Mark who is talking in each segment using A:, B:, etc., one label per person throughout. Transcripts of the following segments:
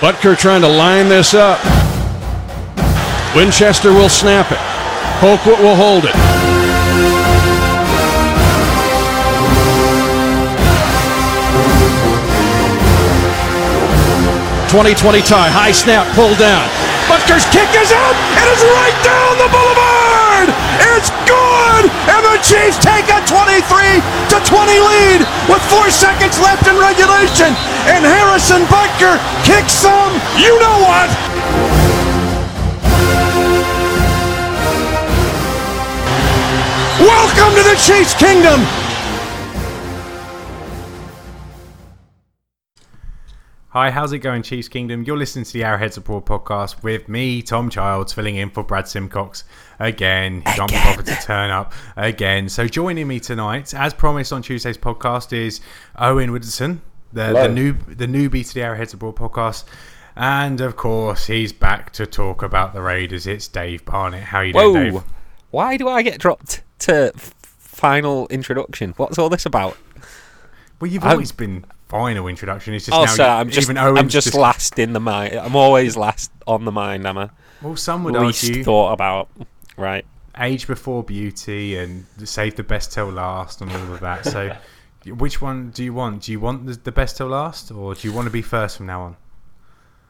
A: Butker trying to line this up. Winchester will snap it. Colquitt will hold it. 2020 tie, high snap, Pull down. Butker's kick is out. It is right down the boulevard. It's and the Chiefs take a 23 to 20 lead with four seconds left in regulation. And Harrison Butker kicks some. You know what? Welcome to the Chiefs Kingdom.
B: Hi, how's it going, Chiefs Kingdom? You're listening to the Arrowheads Abroad podcast with me, Tom Childs, filling in for Brad Simcox again. He can't be bothered to turn up again. So, joining me tonight, as promised on Tuesday's podcast, is Owen Woodson, the, the new the newbie to the Arrowheads Abroad podcast, and of course, he's back to talk about the Raiders. It's Dave Barnett. How you doing, Dave?
C: Why do I get dropped to final introduction? What's all this about?
B: Well, you've
C: I'm-
B: always been final introduction. It's just
C: Oh,
B: now
C: I'm just
B: even
C: I'm
B: Owen's
C: just, last in the mind. I'm always last on the mind. am I?
B: Well, some would
C: least
B: argue
C: thought about. Right.
B: age before beauty and save the best till last and all of that. So, which one do you want? Do you want the, the best till last, or do you want to be first from now on?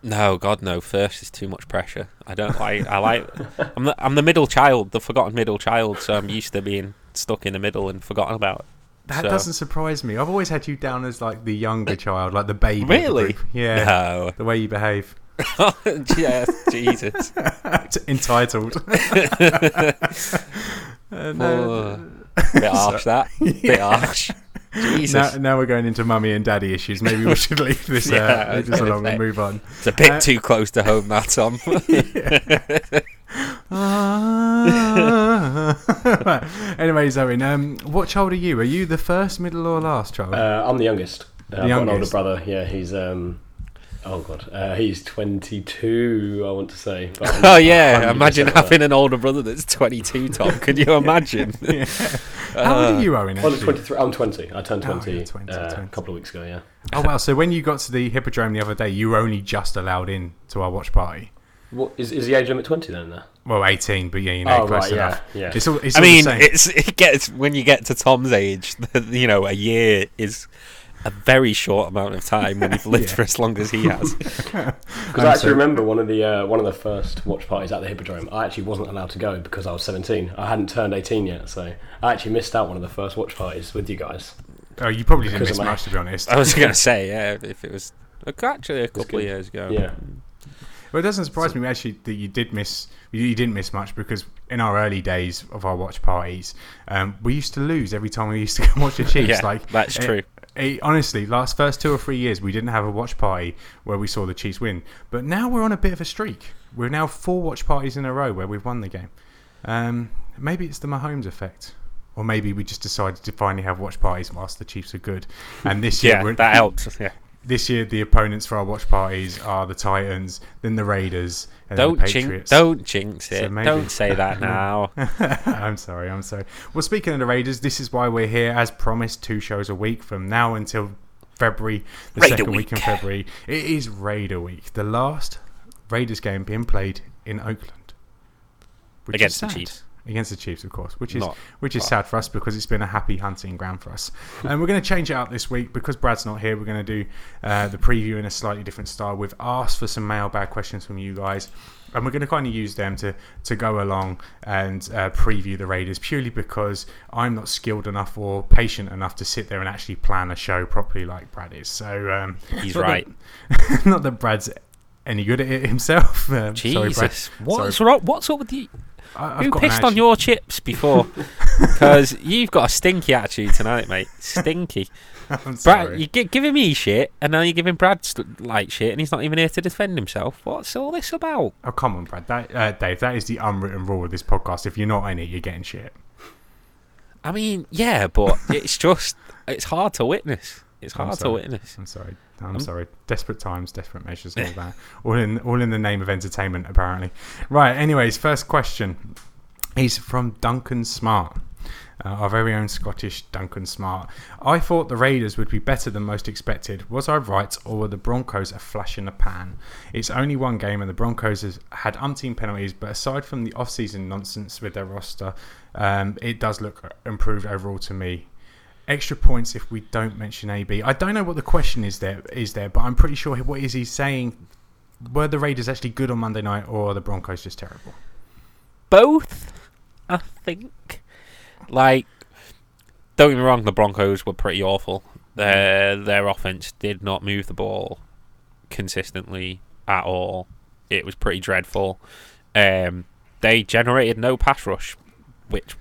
C: No, God, no. First is too much pressure. I don't like. I like. I'm the I'm the middle child, the forgotten middle child. So I'm used to being stuck in the middle and forgotten about.
B: That
C: So-
B: doesn't surprise me. I've always had you down as like the younger child, like the baby. of the
C: Really?
B: Yeah.
C: No.
B: The way you behave.
C: yeah, Jesus.
B: Entitled. Uh, no.
C: Bit harsh that. Bit harsh. Jesus.
B: Now, now we're going into mummy and daddy issues. Maybe we should leave this, uh,
C: Yeah,
B: leave this along and move on.
C: It's a bit
B: Uh,
C: too close to home, that Tom.
B: Anyways, Owen, um, what child are you? Are you the first, middle, or last child?
D: Uh, I'm the youngest. Uh, I've got an older
B: youngest.
D: brother. Yeah, he's um, oh god, uh, he's 22. I want to say. but I'm
C: oh yeah,
D: 100%
C: imagine
D: not.
C: having an older brother that's 22. Tom, could you imagine?
B: How old
C: uh,
B: are you, Owen?
D: Well, I'm
B: actually?
D: 23. I'm 20. I turned
B: Oh,
D: 20,
B: you're 20,
D: uh,
B: 20.
D: a couple of weeks ago. Yeah.
B: Oh wow! So when you got to the hippodrome the other day, you were only just allowed in to our watch party.
D: What is is the age limit 20 then? There.
B: Well, eighteen, but yeah, you know,
D: Oh,
B: close
D: right,
B: enough.
D: yeah, yeah.
B: It's all. It's
C: I
B: all
C: mean,
B: the same.
C: it's it gets when you get to Tom's age, you know, a year is a very short amount of time when you've lived
B: Yeah.
C: for as long as he has.
D: Because
B: I'm
D: actually
B: so-
D: remember one of the uh, one of the first watch parties at the Hippodrome. I actually wasn't allowed to go because I was 17. I hadn't turned 18 yet, so I actually missed out one of the first watch parties with you guys.
B: oh, you probably didn't
D: because
B: miss
D: of my-
B: much, to be honest.
C: I was going to say, yeah, if it was actually a couple of years ago.
D: Yeah.
B: Well, it doesn't surprise me actually that you did miss. You, didn't miss much because in our early days of our watch parties, um, we used to lose every time we used to go watch the Chiefs.
C: Yeah,
B: like
C: that's
B: eh,
C: true.
B: eh, honestly, last first two or three years, we didn't have a watch party where we saw the Chiefs win. But now we're on a bit of a streak. We're now four watch parties in a row where we've won the game. Um, maybe it's the Mahomes effect. Or maybe we just decided to finally have watch parties whilst the Chiefs are good. And this year,
C: Yeah, that helps. Yeah.
B: This year the opponents for our watch parties are the Titans, then the Raiders, and
C: Don't
B: the
C: jinx,
B: Patriots.
C: don't jinx it.
B: maybe-
C: don't say that now.
B: I'm sorry, I'm sorry. Well, speaking of the Raiders, this is why we're here, as promised, two shows a week from now until February, the
C: Raider
B: second week. in. February. It is Raider week, the last Raiders game being played in Oakland, which is
C: Against the. Chiefs.
B: Against the Chiefs, of course, which is
C: Not-
B: which is sad for us because it's been a happy hunting ground for us. And we're going to change it up this week because Brad's not here. We're going to do uh, the preview in a slightly different style. We've asked for some mailbag questions from you guys, and we're going to kind of use them to to go along and uh, preview the Raiders purely because I'm not skilled enough or patient enough to sit there and actually plan a show properly like Brad is. So um,
C: He's
B: not that-
C: right.
B: not that Brad's any good at it himself. Um, sorry, Brad.
C: Jesus, what's
B: Sorry.
C: wrong? What's up with you?
B: I- I've
C: Who pissed on your chips before? Because you've got a stinky attitude tonight, mate. Stinky.
B: I'm sorry.
C: Brad, you're gi- giving me shit, and now you're giving Brad st- like shit, and he's not even here to defend himself. What's all this about?
B: Oh come on, Brad. That, uh, Dave, that is the unwritten rule of this podcast. If you're not in it, you're getting shit.
C: I mean, yeah, but it's just it's hard to witness. It's hard to witness.
B: I'm sorry. I'm
C: Um,
B: sorry. Desperate times, desperate measures, all that. All in, all in the name of entertainment, apparently. Right. Anyways, first question is from Duncan Smart. Uh, our very own Scottish Duncan Smart. I thought the Raiders would be better than most expected. Was I right, or were the Broncos a flash in the pan? It's only one game, and the Broncos has had umpteen penalties, but aside from the off-season nonsense with their roster, um, it does look improved overall to me. Extra points if we don't mention AB. I don't know what the question is there is there, but I'm pretty sure what is he saying? Were the Raiders actually good on Monday night, or are the Broncos just terrible?
C: Both, I think. Like, don't get me wrong, the Broncos were pretty awful. Their their offense did not move the ball consistently at all. It was pretty dreadful. Um, they generated no pass rush, which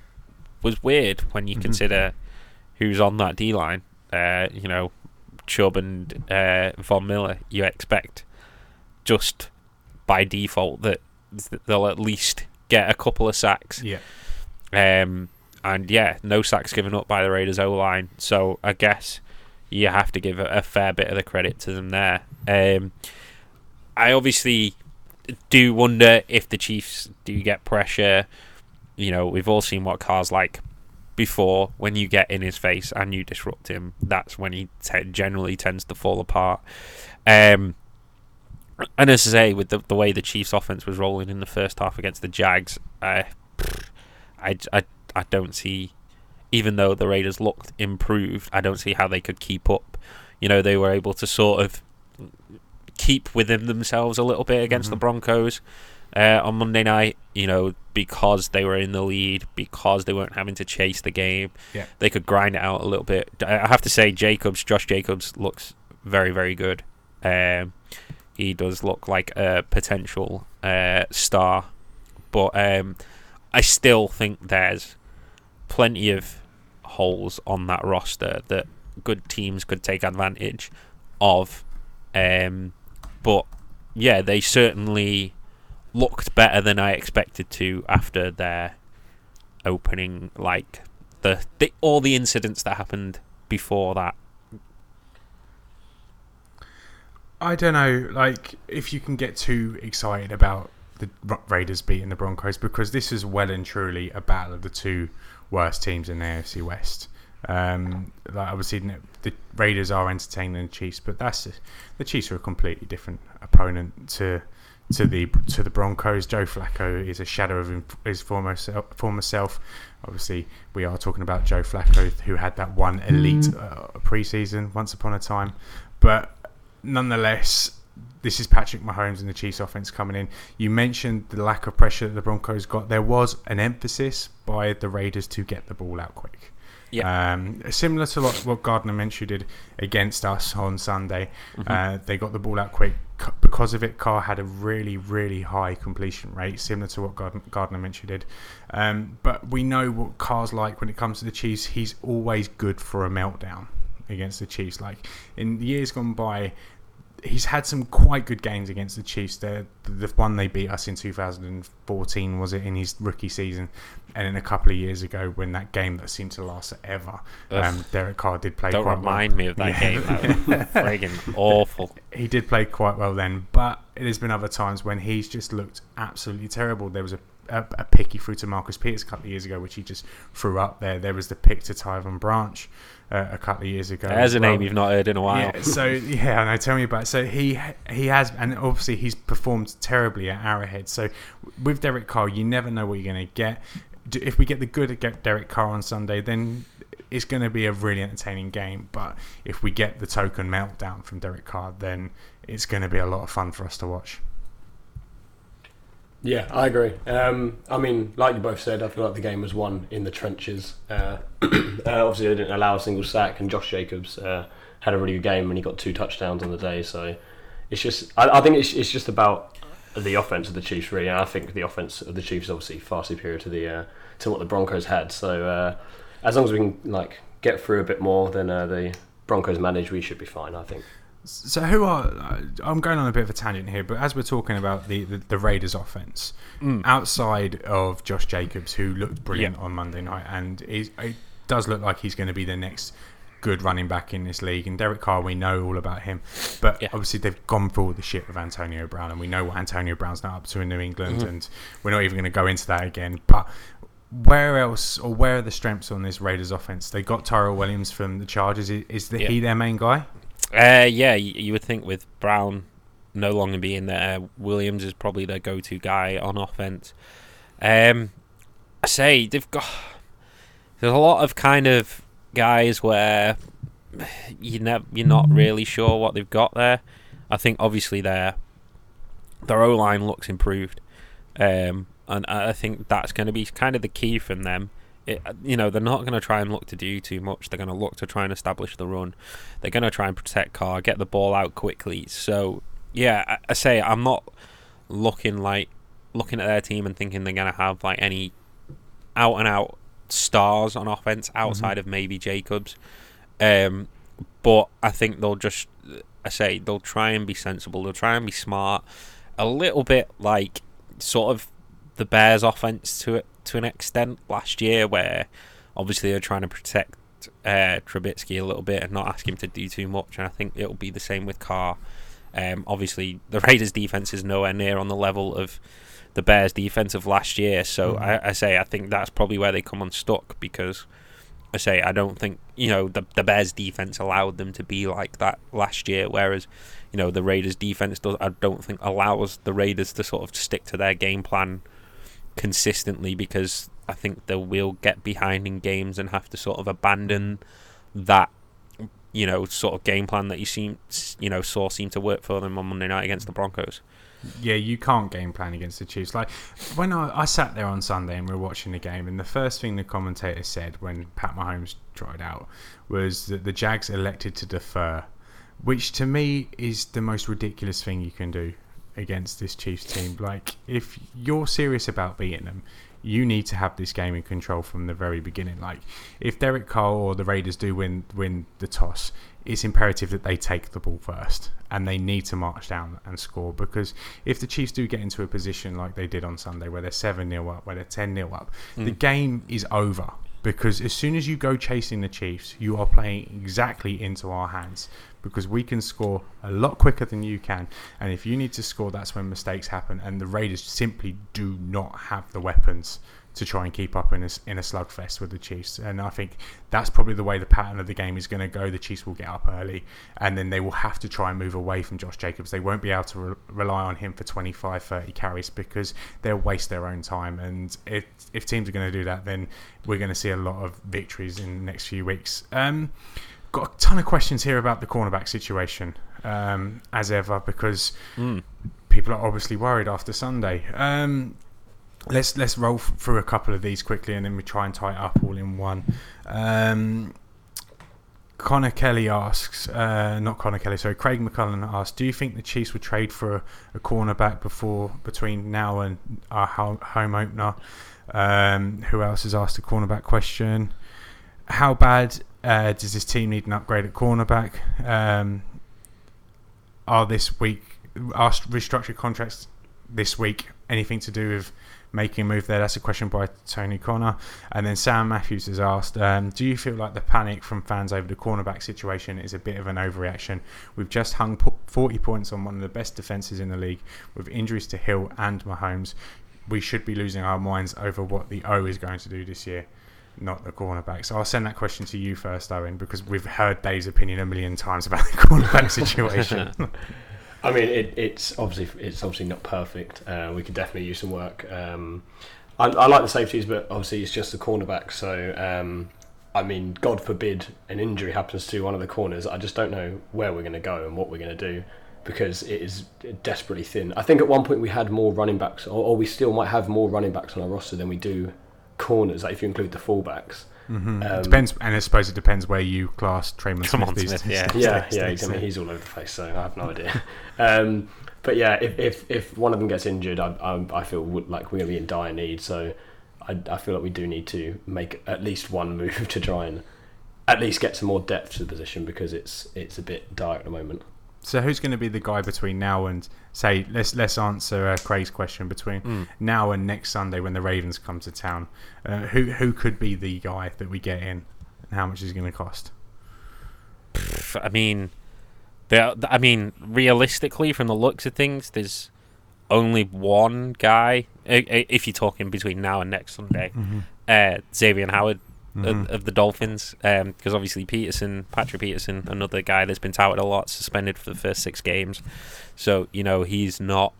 C: was weird when you
B: Mhm.
C: consider who's on that D line. Uh, you know, Chubb and uh, Von Miller. You expect just by default that they'll at least get a couple of sacks.
B: Yeah.
C: Um, and yeah, no sacks given up by the Raiders O line. So I guess you have to give a, a fair bit of the credit to them there. Um, I obviously do wonder if the Chiefs do get pressure. You know, we've all seen what Carr's like before. When you get in his face and you disrupt him, that's when he te- generally tends to fall apart. Um, and as I say, with the, the way the Chiefs' offense was rolling in the first half against the Jags, uh, I, I, I don't see, even though the Raiders looked improved, I don't see how they could keep up. You know, they were able to sort of keep within themselves a little bit against the
B: Mhm.
C: Broncos uh, on Monday night, you know, because they were in the lead, because they weren't having to chase the game.
B: Yeah.
C: They could grind it out a little bit. I I have to say, Jacobs, Josh Jacobs looks very, very good. Um, he does look like a potential uh, star, but um, I still think there's plenty of holes on that roster that good teams could take advantage of. Um, but yeah, they certainly looked better than I expected to after their opening. Like the, the all the incidents that happened before that.
B: I don't know, like if you can get too excited about the Raiders beating the Broncos because this is well and truly a battle of the two worst teams in the AFC West. Um, like obviously the Raiders are entertaining the Chiefs, but that's the Chiefs are a completely different opponent to to the to the Broncos. Joe Flacco is a shadow of his former self, former self. Obviously, we are talking about Joe Flacco, who had that one elite uh, preseason once upon a time, but nonetheless, this is Patrick Mahomes and the Chiefs offense coming in. You mentioned the lack of pressure that the Broncos got. There was an emphasis by the Raiders to get the ball out quick.
C: Yeah.
B: Um, similar to what, what Gardner Minshew did against us on Sunday. Uh, they got the ball out quick. Because of it, Carr had a really, really high completion rate, similar to what Gard- Gardner Minshew did. Um, but we know what Carr's like when it comes to the Chiefs. He's always good for a meltdown against the Chiefs. Like in years gone by, he's had some quite good games against the Chiefs. The the one they beat us in 2014 was it in his rookie season, and then a couple of years ago when that game that seemed to last forever, um, Derek Carr did play.
C: Don't
B: quite
C: remind
B: well.
C: me of that
B: Yeah.
C: game. That friggin' awful.
B: He did play quite well then, but there's been other times when he's just looked absolutely terrible. There was a a, a pick he threw to Marcus Peters a couple of years ago, which he just threw up there. There was the pick to Tyvon Branch uh, a couple of years ago.
C: There's
B: as
C: a
B: well.
C: name you've not heard in a while.
B: Yeah, so yeah, I know. Tell me about. It. So he he has, and obviously he's performed terribly at Arrowhead. So with Derek Carr, you never know what you're going to get. If we get the good at Derek Carr on Sunday, then it's going to be a really entertaining game. But if we get the token meltdown from Derek Carr, then it's going to be a lot of fun for us to watch.
D: Yeah, I agree. Um, I mean, like you both said, I feel like the game was won in the trenches. Uh, uh, obviously, they didn't allow a single sack, and Josh Jacobs uh, had a really good game, and he got two touchdowns on the day. So it's just, I, I think it's, it's just about the offense of the Chiefs, really. And I think the offense of the Chiefs is obviously far superior to the uh, to what the Broncos had. So uh, as long as we can like get through a bit more than uh, the Broncos manage, we should be fine. I think.
B: So who are? uh, I'm going on a bit of a tangent here, but as we're talking about the the, the Raiders' offense, outside of Josh Jacobs, who looked brilliant on Monday night, and is, it does look like he's going to be the next good running back in this league. And Derek Carr, we know all about him, but
C: Yeah.
B: obviously they've gone through all the shit with Antonio Brown, and we know what Antonio Brown's now up to in New England, and we're not even going to go into that again. But where else or where are the strengths on this Raiders offense? They got Tyrell Williams from the Chargers. Is, is the,
C: Yeah.
B: he their main guy?
C: Uh, yeah, you, you would think with Brown no longer being there, Williams is probably their go-to guy on offense. Um, I say they've got there's a lot of kind of guys where you never you're not really sure what they've got there. I think obviously their their O line looks improved, um, and I think that's going to be kind of the key from them. It, you know, they're not going to try and look to do too much. They're going to look to try and establish the run. They're going to try and protect Carr, get the ball out quickly. So yeah, I, I say I'm not looking like looking at their team and thinking they're going to have like any out and out stars on offense outside of maybe Jacobs. Um, but I think they'll just, I say, they'll try and be sensible. They'll try and be smart. A little bit like sort of the Bears' offense to it to an extent last year, where obviously they're trying to protect uh, Trubisky a little bit and not ask him to do too much. And I think it'll be the same with Carr. Um, obviously, the Raiders' defense is nowhere near on the level of the Bears' defense of last year. So I, I say I think that's probably where they come unstuck because I say I don't think you know the the Bears' defense allowed them to be like that last year, whereas you know the Raiders' defense does I don't think allows the Raiders to sort of stick to their game plan consistently because I think they will get behind in games and have to sort of abandon that you know sort of game plan that you seem you know saw seem to work for them on Monday night against the Broncos.
B: Yeah, you can't game plan against the Chiefs. Like when I, I sat there on Sunday and we were watching the game, and the first thing the commentator said when Pat Mahomes tried out was that the Jags elected to defer, which to me is the most ridiculous thing you can do against this Chiefs team. Like if you're serious about beating them, you need to have this game in control from the very beginning. Like if Derek Carr or the Raiders do win win the toss, it's imperative that they take the ball first and they need to march down and score because if the Chiefs do get into a position like they did on Sunday where they're 7 0 up, where they're 10 0 up, the mm. game is over. Because as soon as you go chasing the Chiefs, you are playing exactly into our hands because we can score a lot quicker than you can. And if you need to score, that's when mistakes happen. And the Raiders simply do not have the weapons to try and keep up in a, in a slugfest with the Chiefs. And I think that's probably the way the pattern of the game is going to go. The Chiefs will get up early and then they will have to try and move away from Josh Jacobs. They won't be able to re- rely on him for 25, 30 carries because they'll waste their own time. And if, if teams are going to do that, then we're going to see a lot of victories in the next few weeks. Um, got a ton of questions here about the cornerback situation, um, as ever, because people are obviously worried after Sunday. Um, let's let's roll f- through a couple of these quickly, and then we try and tie it up all in one. Um, Connor Kelly asks, uh, not Connor Kelly, sorry, Craig McCullen asks, do you think the Chiefs would trade for a, a cornerback before between now and our ho- home opener? Um, who else has asked a cornerback question? How bad uh, does this team need an upgrade at cornerback? Um, are this week are restructured contracts this week anything to do with making a move there? That's a question by Tony Connor. And then Sam Matthews has asked, um, do you feel like the panic from fans over the cornerback situation is a bit of an overreaction? We've just hung 40 points on one of the best defences in the league with injuries to Hill and Mahomes. We should be losing our minds over what the O is going to do this year. Not the cornerback. So I'll send that question to you first, Owen, because we've heard Dave's opinion a million times about the cornerback situation.
D: I mean, it, it's obviously it's obviously not perfect. Uh, we could definitely use some work. Um, I, I like the safeties, but obviously it's just the cornerback. So um, I mean, God forbid an injury happens to one of the corners. I just don't know where we're going to go and what we're going to do because it is desperately thin. I think at one point we had more running backs, or, or we still might have more running backs on our roster than we do corners. Like if you include the fullbacks. Um,
B: depends, and I suppose it depends where you class Tremon
C: Come
B: Smith
C: on,
B: these
C: Smith,
B: days.
C: yeah.
D: yeah,
B: these
D: yeah.
B: days,
D: I mean, he's all over the place, so I have no idea. um, but yeah, if, if if one of them gets injured, I I, I feel like we're going to be in dire need. So I, I feel like we do need to make at least one move to try and at least get some more depth to the position because it's it's a bit dire at the moment.
B: So who's going to be the guy between now and say let's let's answer uh, Craig's question between
C: Hmm.
B: now and next Sunday when the Ravens come to town? Uh, who who could be the guy that we get in, and how much is going to cost?
C: I mean, there. I mean, realistically, from the looks of things, there's only one guy. If you're talking between now and next Sunday, uh, Xavier Howard of, of the Dolphins because obviously Peterson, Patrick Peterson, another guy that's been touted a lot, suspended for the first six games. So you know he's not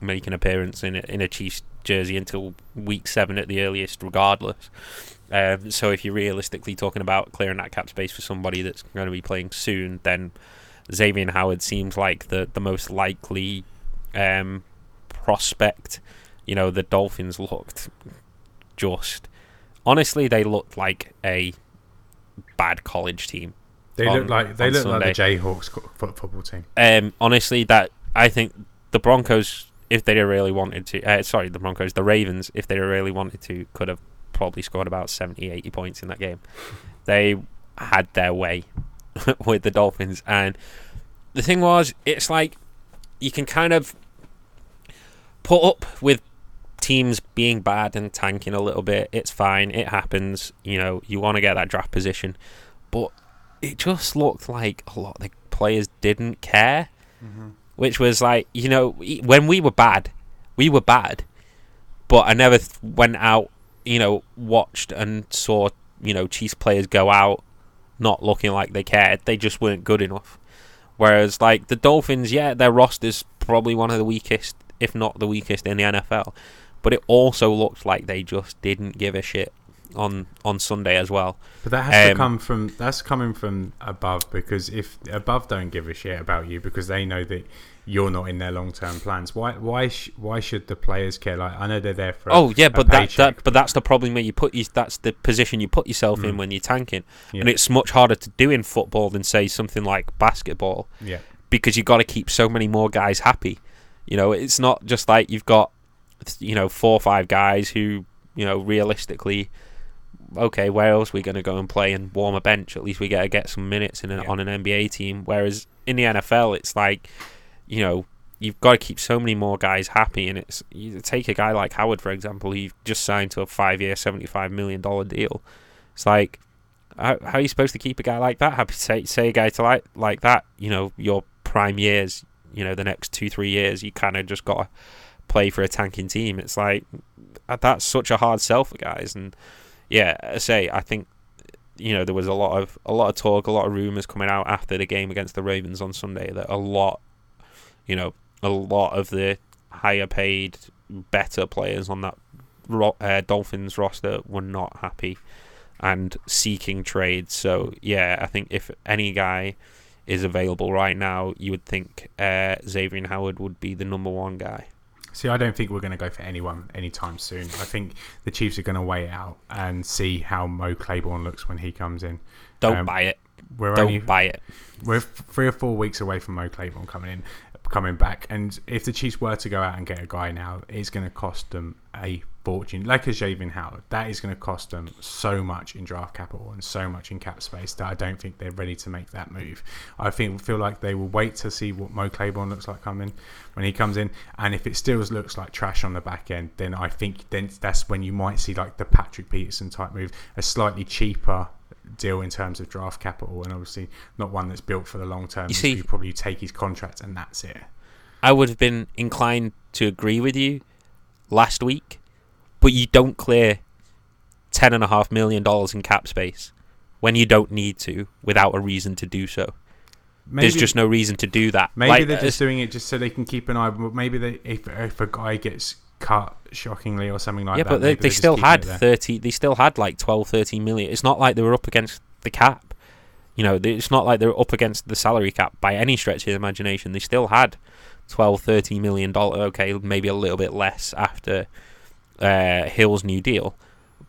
C: making an appearance in a, in a Chiefs jersey until week seven at the earliest, regardless. Um, so if you're realistically talking about clearing that cap space for somebody that's going to be playing soon, then Xavier Howard seems like the the most likely um, prospect. You know, the Dolphins looked just honestly, they looked like a bad college team.
B: They
C: on-
B: look like they look like the Jayhawks football team.
C: Um, honestly, that I think the Broncos, if they really wanted to, uh, sorry, the Broncos, the Ravens, if they really wanted to, could have probably scored about 70, 80 points in that game. They had their way with the Dolphins, and the thing was, it's like you can kind of put up with teams being bad and tanking a little bit. It's fine. It happens. You know, you want to get that draft position, but it just looked like a lot of the players didn't care, mm-hmm. which was like, you know, when we were bad, we were bad, but I never th- went out, you know, watched and saw, you know, Chiefs players go out not looking like they cared. They just weren't good enough. Whereas, like the Dolphins, yeah, their roster's probably one of the weakest, if not the weakest, in the NFL. But it also looked like they just didn't give a shit on on Sunday as well.
B: But that has to
C: Um,
B: come from that's coming from above because if above don't give a shit about you because they know that you're not in their long term plans. Why why sh- why should the players care? Like I know they're there for.
C: Oh yeah,
B: a
C: but that, that but that's the problem where you put you, that's the position you put yourself in when you're tanking,
B: Yeah.
C: and it's much harder to do in football than say something like basketball
B: yeah.
C: because you've got to keep so many more guys happy. You know, it's not just like you've got you know four or five guys who you know realistically. Okay, where else are we going to go and play and warm a bench? At least we get to get some minutes in a,
B: Yeah.
C: on an NBA team. Whereas in the NFL, it's like, you know, you've got to keep so many more guys happy. And it's you take a guy like Howard, for example, he just signed to a five-year, seventy-five million dollar deal. It's like, how, how are you supposed to keep a guy like that happy? Say, say a guy to like like that, you know, your prime years, you know, the next two three years, you kind of just got to play for a tanking team. It's like uh, that's such a hard sell for guys. And yeah, I say I think you know there was a lot of a lot of talk, a lot of rumors coming out after the game against the Ravens on Sunday that a lot, you know, a lot of the higher paid, better players on that uh, Dolphins roster were not happy and seeking trades. So yeah, I think if any guy is available right now, you would think uh, Xavier Howard would be the number one guy.
B: See, I don't think we're going to go for anyone anytime soon. I think the Chiefs are going to wait out and see how Mo Claiborne looks when he comes in.
C: Don't
B: Um,
C: buy it.
B: We're
C: Don't
B: only
C: buy it.
B: we're three or four weeks away from Mo Claiborne coming in, coming back. And if the Chiefs were to go out and get a guy now, it's going to cost them a fortune. Like a Xavien Howard, that is going to cost them so much in draft capital and so much in cap space that I don't think they're ready to make that move. I think feel like they will wait to see what Mo Claiborne looks like coming when he comes in, and if it still looks like trash on the back end, then I think then that's when you might see like the Patrick Peterson type move, a slightly cheaper deal in terms of draft capital, and obviously not one that's built for the long term.
C: You see-
B: you probably take his contract and that's it.
C: I would have been inclined to agree with you last week, but you don't clear ten and a half million dollars in cap space when you don't need to without a reason to do so.
B: Maybe,
C: There's just no reason to do that.
B: maybe
C: Like,
B: they're
C: uh,
B: just doing it just so they can keep an eye. but Maybe they if, if a guy gets cut shockingly or something like
C: yeah,
B: that.
C: but they, they still had 30 they still had like 12 13 million it's not like they were up against the cap you know they- it's not like they were up against the salary cap by any stretch of the imagination they still had 12 13 million dollar okay maybe a little bit less after uh, Hill's new deal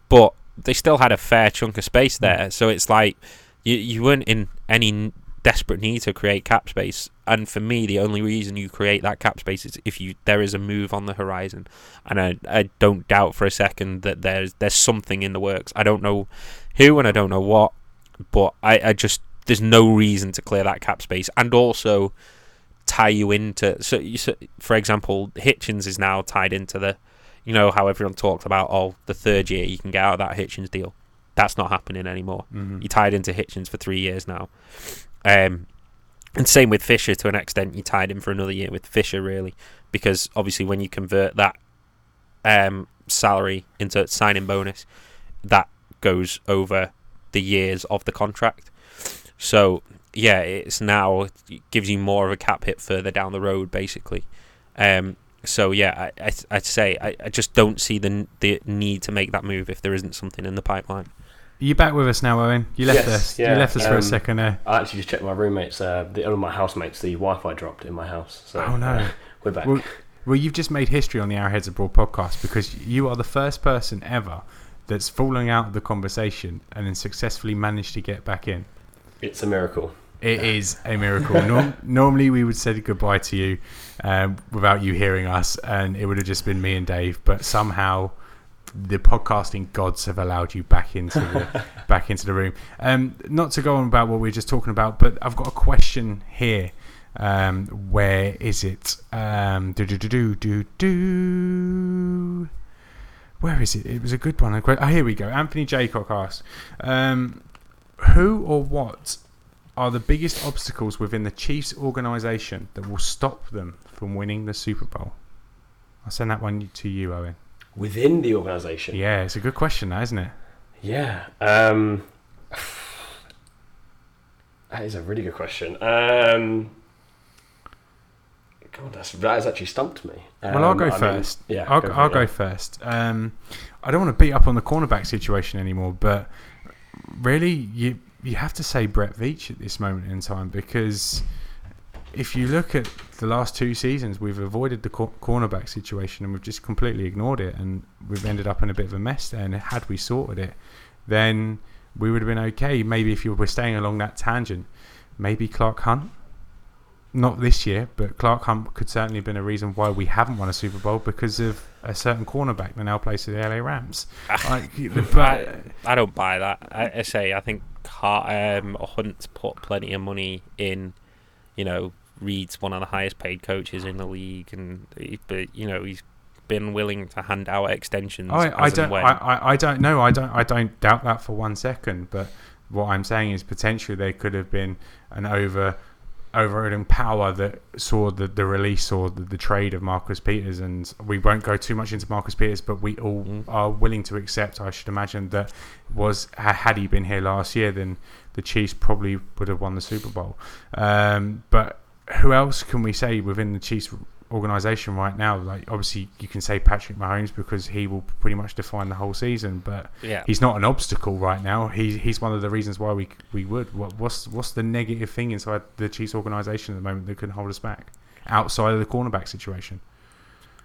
C: but they still had a fair chunk of space there. So it's like you, you weren't in any desperate need to create cap space. And for me the only reason you create that cap space is if you there is a move on the horizon. And I, I don't doubt for a second that there's there's something in the works. I don't know who and I don't know what, but I, I just there's no reason to clear that cap space. And also tie you into so, you, so for example Hitchens is now tied into the you know how everyone talks about oh the third year you can get out of that Hitchens deal. That's not happening anymore.
B: Mhm.
C: You tied into Hitchens for three years now. Um, and same with Fisher to an extent. You tied him for another year with Fisher, really, because obviously when you convert that um, salary into a signing bonus, that goes over the years of the contract. So yeah, it's now it gives you more of a cap hit further down the road, basically. Um, so yeah, I, I I'd say I, I just don't see the the need to make that move if there isn't something in the pipeline.
B: Are you back with us now, Owen? You left
D: Yes,
B: us.
D: yeah,
B: you left us for a
D: um,
B: second there.
D: I actually just checked my roommates. Uh, the, one of my housemates, the Wi-Fi dropped in my house. So,
B: Oh, no.
D: uh, we're back.
B: Well, well, you've just made history on the Arrowheads Abroad podcast because you are the first person ever that's fallen out of the conversation and then successfully managed to get back in.
D: it's a miracle.
B: It is a miracle. Norm- normally, we would say goodbye to you um, without you hearing us, and it would have just been me and Dave. But somehow, the podcasting gods have allowed you back into the back into the room. Um, not to go on about what we are just talking about, but I've got a question here. Um, where is it? Um, do do do do do do. Where is it? It was a good one. Oh, here we go. Anthony Jaycock asked, um, "Who or what are the biggest obstacles within the Chiefs organisation that will stop them from winning the Super Bowl?" I'll send that one to you, Owen.
D: Within the organisation.
B: Yeah, it's a good question, isn't it?
D: Yeah. Um, that is a really good question. Um, God, that's, that has actually stumped me.
B: Well, I'll
D: Um,
B: go
D: I mean,
B: first.
D: yeah,
B: I'll,
D: go
B: I'll
D: it,
B: go
D: yeah.
B: first. Um, I don't want to beat up on the cornerback situation anymore, but really, you you have to say Brett Veach at this moment in time because if you look at the last two seasons, we've avoided the cor- cornerback situation and we've just completely ignored it, and we've ended up in a bit of a mess there. And had we sorted it, then we would have been okay. Maybe if you were staying along that tangent, maybe Clark Hunt. Not this year, but Clark Hunt could certainly have been a reason why we haven't won a Super Bowl because of a certain cornerback that now plays for the LA Rams. Ah, like, but
C: I, I don't buy that. I, I say I think Um, Hunt's put plenty of money in. You know, Reid's one of the highest paid coaches in the league, and he, but you know he's been willing to hand out extensions.
B: I, I don't. I, I, I don't know I don't I don't doubt that for one second but what I'm saying is potentially there could have been an over overriding power that saw the, the release or the, the trade of Marcus Peters and we won't go too much into Marcus Peters but we all
C: Mm.
B: are willing to accept I should imagine that was had he been here last year then the Chiefs probably would have won the Super Bowl um, but who else can we say within the Chiefs organization right now like obviously you can say Patrick Mahomes because he will pretty much define the whole season but
C: yeah,
B: he's not an obstacle right now. He, he's one of the reasons why we we would. What, what's what's the negative thing inside the Chiefs organization at the moment that can hold us back? Outside of the cornerback situation.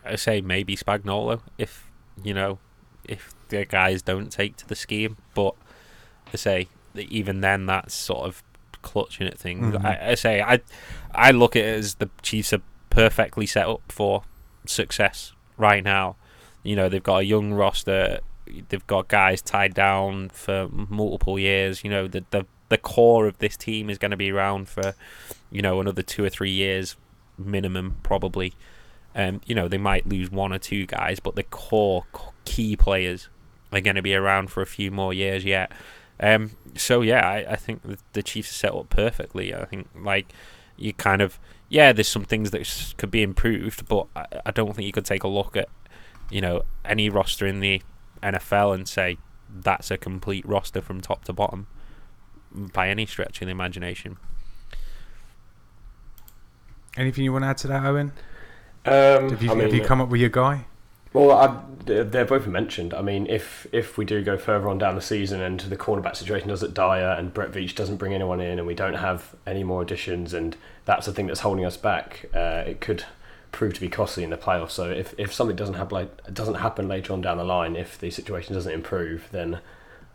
C: I say maybe Spagnuolo if you know if the guys don't take to the scheme, but I say that even then that's sort of clutching at things.
B: Mhm.
C: I, I say I I look at it as the Chiefs are perfectly set up for success right now. You know they've got a young roster, they've got guys tied down for multiple years. You know the the the core of this team is going to be around for you know another two or three years minimum probably. Um, you know, they might lose one or two guys, but the core key players are going to be around for a few more years yet. Um, so yeah, I, I think the, the Chiefs are set up perfectly. I think like you kind of yeah, there's some things that could be improved, but I, I don't think you could take a look at you know any roster in the NFL and say that's a complete roster from top to bottom by any stretch of the imagination.
B: anything you want to add to that Owen
D: Um,
B: have you,
D: I mean,
B: have you come up with your guy
D: Well, I, they're both mentioned. I mean, if if we do go further on down the season and the cornerback situation doesn't dire and Brett Veach doesn't bring anyone in and we don't have any more additions and that's the thing that's holding us back, uh, it could prove to be costly in the playoffs. So if, if something doesn't happen doesn't happen later on down the line, if the situation doesn't improve, then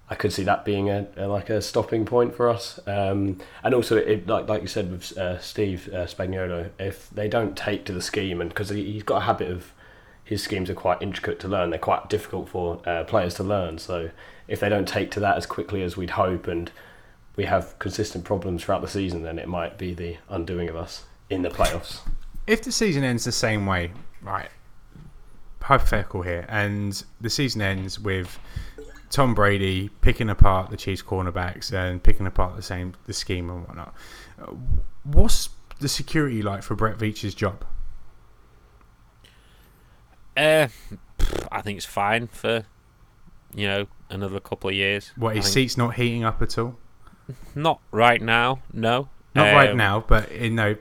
D: I could see that being a, a like a stopping point for us. Um, and also, it, like like you said with uh, Steve uh, Spagnuolo, if they don't take to the scheme and because he, he's got a habit of his schemes are quite intricate to learn. They're quite difficult for uh, players to learn. So if they don't take to that as quickly as we'd hope, and we have consistent problems throughout the season, then it might be the undoing of us in the playoffs.
B: if the season ends the same way, right? Hypothetical here, and the season ends with Tom Brady picking apart the Chiefs cornerbacks and picking apart the same the scheme and whatnot. What's the security like for Brett Veach's job?
C: Uh, I think it's fine for you know another couple of years.
B: What his seat's not heating up at all?
C: Not right now, no.
B: Not right
C: Um,
B: now, but in no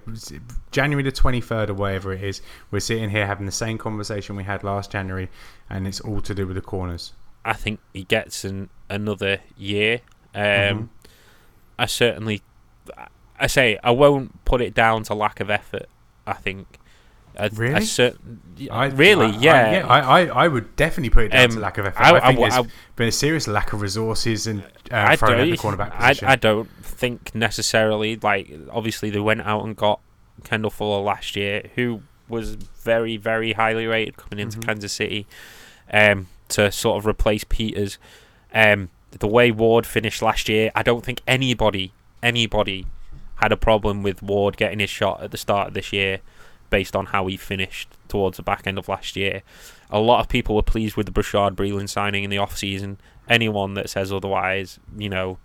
B: January the twenty third or whatever it is, we're sitting here having the same conversation we had last January, and it's all to do with the corners.
C: I think he gets an, another year. Um,
B: Mhm.
C: I certainly, I say I won't put it down to lack of effort. I think. I, I
B: Really?
C: cer-
B: I,
C: really,
B: I, I-
C: yeah.
B: yeah. I, I, I would definitely put it down to
C: Um,
B: lack of effort.
C: I-
B: I,
C: I-
B: think
C: I-
B: there's been a serious lack of resources and uh,
C: I
B: thrown at the cornerback position.
C: I don't think necessarily like obviously they went out and got Kendall Fuller last year, who was very very highly rated coming into
B: Mhm.
C: Kansas City, um, to sort of replace Peters. Um, the way Ward finished last year, I don't think anybody anybody had a problem with Ward getting his shot at the start of this year, based on how he finished towards the back end of last year. A lot of people were pleased with the Bashaud Breeland signing in the off season. Anyone that says otherwise, you know,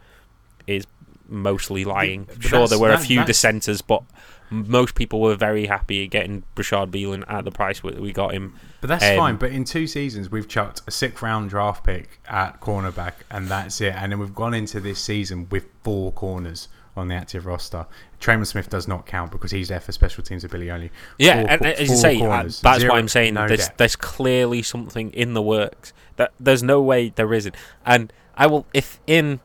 C: is mostly lying.
B: But
C: sure, there were a few dissenters, but most people were very happy getting Bashaud Breeland at the price we we got him.
B: But that's
C: Um,
B: fine. But in two seasons, we've chucked a sixth round draft pick at cornerback, and that's it. And then we've gone into this season with four corners on the active roster. Tremon Smith does not count because he's there for special teams ability only.
C: Yeah,
B: Four
C: and,
B: co-
C: as you say, uh,
B: corners,
C: that's
B: zero-
C: why I'm saying
B: no
C: there's there's clearly something in the works. That there's no way there isn't. And I will if in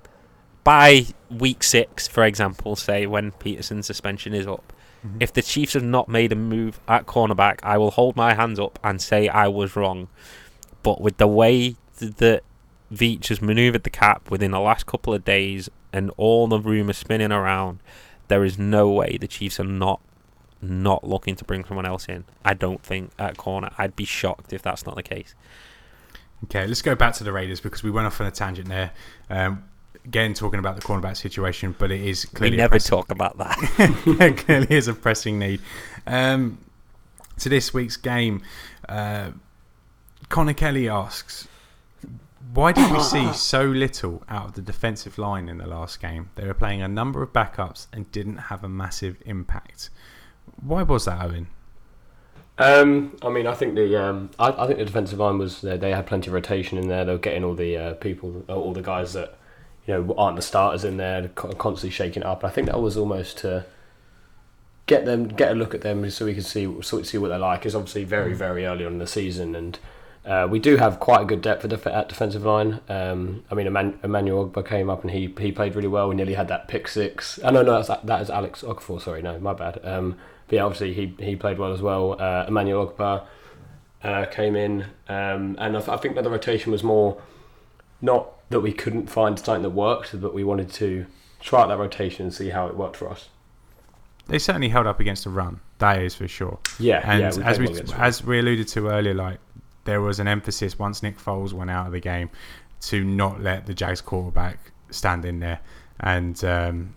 C: by week six, for example, say when Peterson's suspension is up,
B: Mhm.
C: if the Chiefs have not made a move at cornerback, I will hold my hands up and say I was wrong. But with the way that Veach has manoeuvred the cap within the last couple of days and all the rumours spinning around, there is no way the Chiefs are not not looking to bring someone else in. I don't think at corner. I'd be shocked if that's not the case.
B: Okay, let's go back to the Raiders because we went off on a tangent there. Um, again, talking about the cornerback situation, but it is clearly a
C: never
B: pressing-
C: talk about that.
B: clearly is a pressing need. Um, to this week's game, uh, Connor Kelly asks, "Why did we see so little out of the defensive line in the last game? They were playing a number of backups and didn't have a massive impact. Why was that, Owen?
D: Um, I mean, I think the um, I, I think the defensive line was they, they had plenty of rotation in there. They were getting all the uh, people, all the guys that you know aren't the starters in there, constantly shaking it up. I think that was almost to get them get a look at them so we can see so see what they're like. It's obviously very very early on in the season, and uh, we do have quite a good depth at, def- at defensive line. Um, I mean, Eman- Emmanuel Ogbah came up and he he played really well. We nearly had that pick six. Oh no, no, that's, that is Alex Okafor. Sorry, no, my bad. Um, but yeah, obviously he he played well as well. Uh, Emmanuel Ogbah uh, came in, um, and I, th- I think that the rotation was more not that we couldn't find something that worked, but we wanted to try out that rotation and see how it worked for us.
B: They certainly held up against the run. That is for sure.
D: Yeah,
B: And
D: yeah,
B: as we
D: well against them.
B: as we alluded to earlier, like there was an emphasis once Nick Foles went out of the game to not let the Jags quarterback stand in there and um,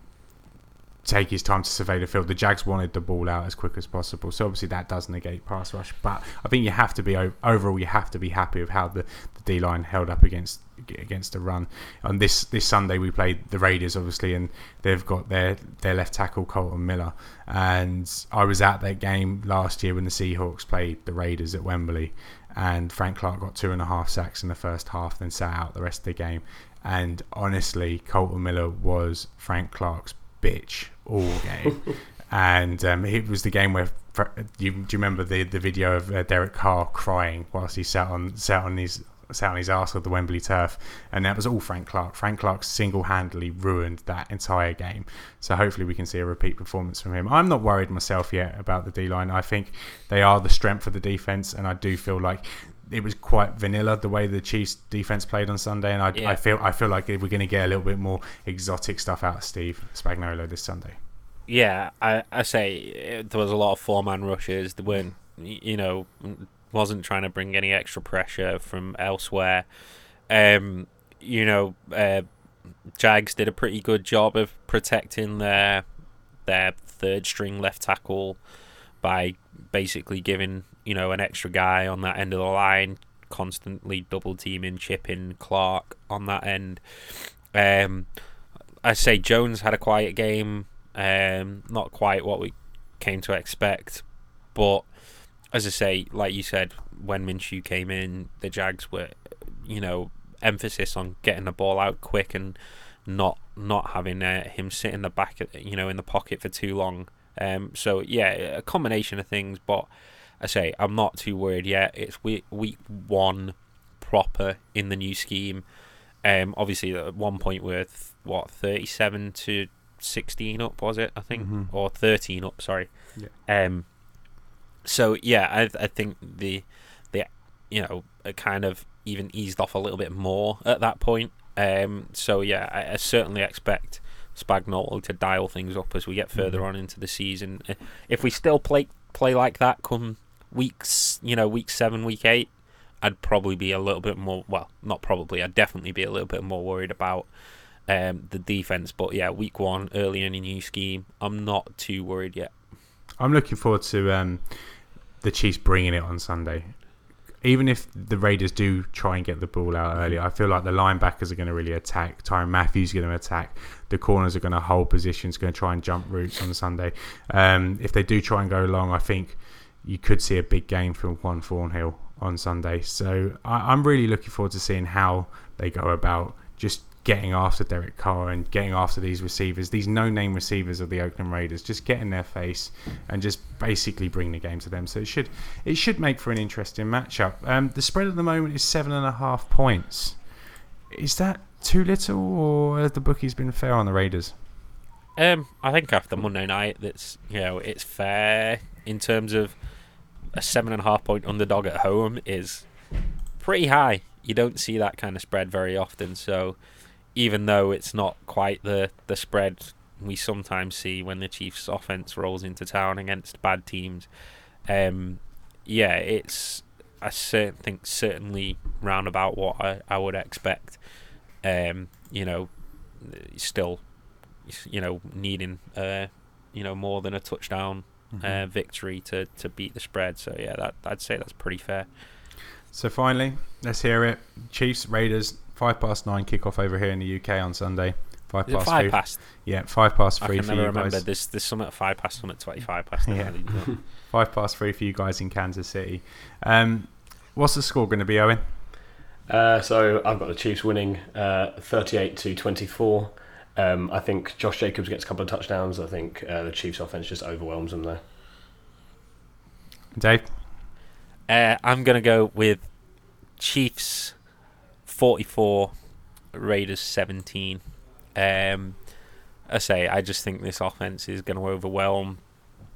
B: take his time to survey the field. The Jags wanted the ball out as quick as possible, so obviously that does negate pass rush. But I think you have to be overall, you have to be happy with how the, the D line held up against against the run. On this this Sunday, we played the Raiders, obviously, and they've got their their left tackle Colton Miller. And I was at that game last year when the Seahawks played the Raiders at Wembley, and Frank Clark got two and a half sacks in the first half, then sat out the rest of the game. And honestly, Colton Miller was Frank Clark's bitch all game. and um, it was the game where you, do you remember the the video of uh, Derek Carr crying whilst he sat on sat on his sat on his arse of the Wembley turf, and that was all Frank Clark. Frank Clark single handedly ruined that entire game. So hopefully we can see a repeat performance from him. I'm not worried myself yet about the D line. I think they are the strength of the defense, and I do feel like. It was quite vanilla the way the Chiefs defense played on Sunday, and I,
C: Yeah.
B: I feel I feel like we're going to get a little bit more exotic stuff out of Steve Spagnuolo this Sunday.
C: Yeah, I, I say uh, there was a lot of four man rushes. There weren't, you know, wasn't trying to bring any extra pressure from elsewhere. Um, you know, uh, Jags did a pretty good job of protecting their their third string left tackle by basically giving you know an extra guy on that end of the line, constantly double teaming, chipping Clark on that end. Um, I say Jones had a quiet game. Um, not quite what we came to expect, but as I say, like you said, when Minshew came in, the Jags were, you know, emphasis on getting the ball out quick and not not having uh, him sit in the back, you know, in the pocket for too long. Um, so yeah, a combination of things. But I say I'm not too worried yet. It's week week one proper in the new scheme. Um, obviously at one point we're th- what 37 to 16 up was it? I think
B: Mhm.
C: or 13 up. Sorry.
B: Yeah.
C: Um. So yeah, I I think the the you know it kind of even eased off a little bit more at that point. Um. So yeah, I, I certainly expect Spagnuolo to dial things up as we get further
B: Mhm.
C: on into the season. If we still play play like that come weeks, you know, week seven, week eight, I'd probably be a little bit more. Well, not probably. I'd definitely be a little bit more worried about um, the defense. But yeah, week one, early in a new scheme, I'm not too worried yet.
B: I'm looking forward to um, the Chiefs bringing it on Sunday. Even if the Raiders do try and get the ball out early, I feel like the linebackers are going to really attack. Tyrann Mathieu is going to attack. The corners are going to hold positions, going to try and jump routes on Sunday. Um, if they do try and go long, I think you could see a big game from Juan Thornhill on Sunday. So I, I'm really looking forward to seeing how they go about just getting after Derek Carr and getting after these receivers, these no-name receivers of the Oakland Raiders, just get in their face and just basically bring the game to them. So it should it should make for an interesting matchup. Um, the spread at the moment is seven and a half points. Is that too little, or have the bookies been fair on the Raiders?
C: Um, I think after Monday night, that's you know it's fair in terms of a seven and a half point underdog at home is pretty high. You don't see that kind of spread very often. So even though it's not quite the the spread we sometimes see when the Chiefs' offense rolls into town against bad teams, um, yeah, it's I cer- think certainly round about what I, I would expect. Um, you know, still you know, needing uh, you know, more than a touchdown uh, victory to, to beat the spread. So yeah, that I'd say that's pretty fair.
B: So finally, let's hear it. Chiefs Raiders five past nine kickoff over here in the UK on Sunday. Five past
C: five
B: three.
C: past?
B: Yeah, five past
C: I
B: three
C: can
B: for
C: never
B: you
C: remember.
B: guys.
C: There's there's some at five past, some at twenty five past.
B: Yeah.
C: Yeah.
B: Five past three for you guys in Kansas City. Um, what's the score going to be, Owen?
D: Uh, so I've got the Chiefs winning uh, 38 to 24. Um, I think Josh Jacobs gets a couple of touchdowns. I think uh, the Chiefs offense just overwhelms them there.
B: Dave?
C: Uh, I'm gonna go with Chiefs forty four, Raiders seventeen. Um, I say I just think this offense is going to overwhelm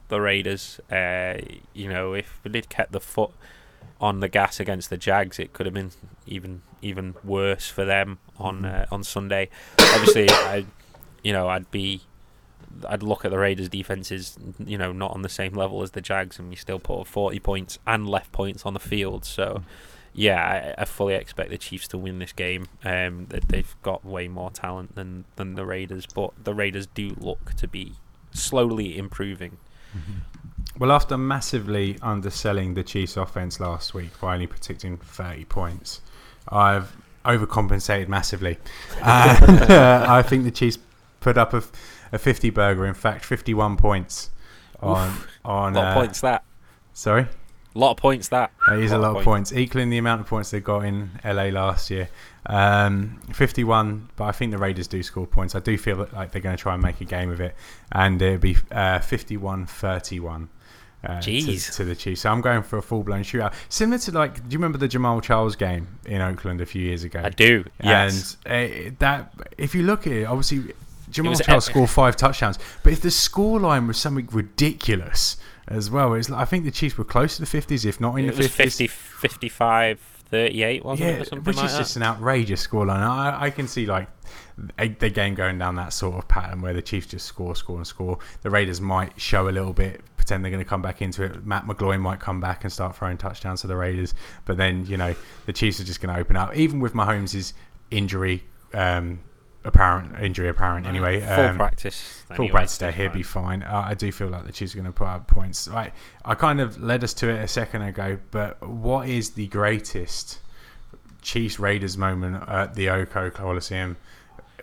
C: the Raiders. Uh, you know, if we did kept the foot on the gas against the Jags, it could have been even even worse for them on uh, on Sunday. Obviously, I, you know, I'd be. I'd look at the Raiders' defenses, you know, not on the same level as the Jags, and we still put up 40 points and left points on the field. So, yeah, I, I fully expect the Chiefs to win this game. Um, that they've got way more talent than than the Raiders, but the Raiders do look to be slowly improving.
B: Well, after massively underselling the Chiefs' offense last week by only predicting 30 points, I've overcompensated massively. Uh, I think the Chiefs put up a, a 50 burger, in fact, 51 points on. on
C: A lot
B: uh,
C: points that.
B: Sorry?
C: A lot of points that.
B: It is a lot of points, equaling the amount of points they got in LA last year. Um, 51, but I think the Raiders do score points. I do feel like they're going to try and make a game of it, and it'll be uh, 51 31. Uh, to,
C: Jeez.
B: to the Chiefs. So I'm going for a full blown shootout. Similar to like, do you remember the Jamaal Charles game in Oakland a few years ago?
C: I do. Yes.
B: And uh, that, if you look at it, obviously
C: Jamaal
B: Charles scored five touchdowns, but if the scoreline was something ridiculous as well, it's like, I think the Chiefs were close to the fifties, if not in
C: it
B: the
C: was
B: fifties.
C: 50, 55, 38, wasn't
B: Yeah,
C: it? Or something
B: which
C: like
B: is
C: that?
B: just an outrageous scoreline. I, I can see like a, the game going down that sort of pattern where the Chiefs just score, score, and score. The Raiders might show a little bit, pretend they're going to come back into it. Matt McGloin might come back and start throwing touchdowns to the Raiders, but then you know the Chiefs are just going to open up. Even with Mahomes' injury, um, apparent injury apparent anyway.
C: Full
B: um,
C: practice.
B: Full
C: anyway,
B: practice day, he'll be fine. Uh, I do feel like the Chiefs are going to put up points. Right, I kind of led us to it a second ago, but what is the greatest Chiefs Raiders moment at the O.co Coliseum?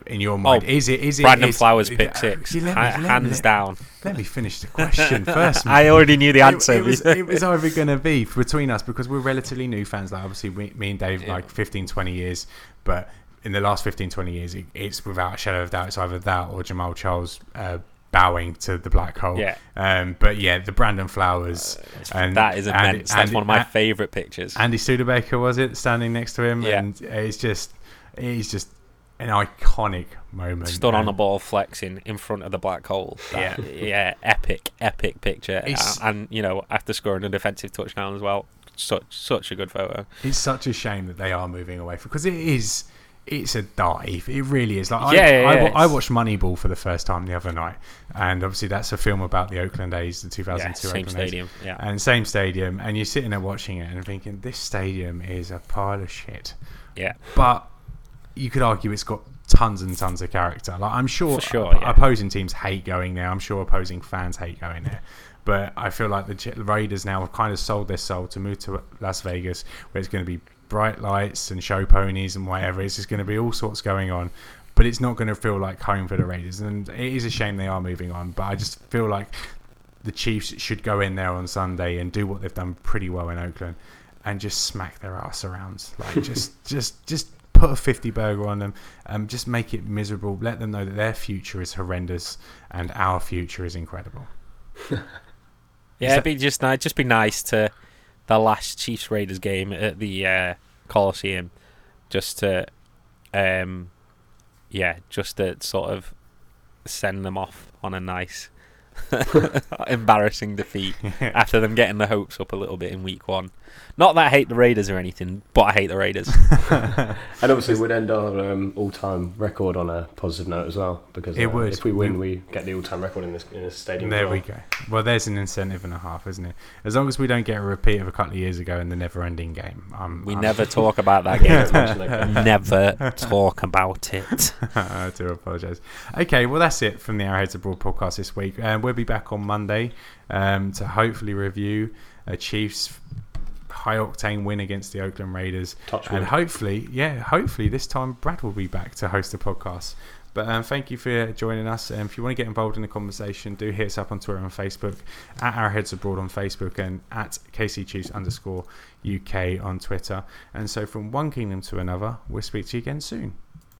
B: in your mind?
C: Oh,
B: is it? Is it?
C: Brandon
B: is-
C: Flowers
B: uh,
C: pick six,
B: you let
C: Ha-
B: me- let me-
C: hands down.
B: Let me finish the question first.
C: I already knew the
B: It-
C: answer.
B: It, was, it was either going to be between us because we're relatively new fans. Like obviously, we, me and Dave,
C: Yeah.
B: like 15, 20 years, but in the last 15, 20 years, it, it's without a shadow of doubt, it's either that or Jamaal Charles uh, bowing to the black hole.
C: Yeah.
B: Um, but yeah, the Brandon Flowers and
C: that is immense. That's
B: and-
C: one of my
B: and-
C: favourite pictures.
B: Andy Studebaker was it standing next to him,
C: Yeah.
B: and it's just, it's just an iconic moment.
C: Stood on a ball flexing in front of the black hole.
B: Yeah.
C: That- yeah, epic, epic picture.
B: It's-
C: Uh, and you know, after scoring a defensive touchdown as well, such such a good photo.
B: It's such a shame that they are moving away from because it is. It's a dive. It really is. Like
C: Yeah,
B: I,
C: yeah,
B: I, I watched Moneyball for the first time the other night, and obviously that's a film about the Oakland A's, the 2002
C: Yeah, same
B: Oakland A's.
C: stadium. Yeah,
B: and same stadium, and you're sitting there watching it and thinking this stadium is a pile of shit.
C: yeah.
B: But you could argue it's got tons and tons of character. Like I'm sure,
C: For sure, yeah.
B: opposing teams hate going there. I'm sure opposing fans hate going there. But I feel like the Raiders now have kind of sold their soul to move to Las Vegas, where it's going to be bright lights and show ponies and whatever. It's just going to be all sorts going on. But it's not going to feel like home for the Raiders, and it is a shame they are moving on. But I just feel like the Chiefs should go in there on Sunday and do what they've done pretty well in Oakland, and just smack their ass around. Like just, just, just put a fifty burger on them, and just make it miserable. Let them know that their future is horrendous and our future is incredible.
C: Yeah, it'd be just nice. Just be nice to the last Chiefs Raiders game at the uh, Coliseum, just to, um, yeah, just to sort of send them off on a nice, embarrassing defeat after them getting the hopes up a little bit in Week One. Not that I hate the Raiders or anything, but I hate the Raiders.
D: And obviously, we'd end our um, all-time record on a positive note as well, because
B: It
D: uh,
B: would.
D: if we win,
B: We-
D: we get the all-time record in this in this stadium.
B: There
D: well.
B: we go. Well, there's an incentive and a half, isn't it? As long as we don't get a repeat of a couple of years ago in the never-ending game. Um,
C: We
B: I'm-
C: never talk about that game.
D: Mention that game.
C: never talk about it.
B: I do apologise. Okay, well that's it from the Arrowheads Abroad podcast this week. Um, we'll be back on Monday um, to hopefully review a Chiefs high octane win against the Oakland Raiders,
D: Touch
B: and hopefully, yeah, hopefully this time Brad will be back to host the podcast. But um, thank you for joining us. And if you want to get involved in the conversation, do hit us up on Twitter and Facebook at Arrowheads Abroad on Facebook and at KC Chiefs underscore UK on Twitter. And so from one kingdom to another, we'll speak to you again soon.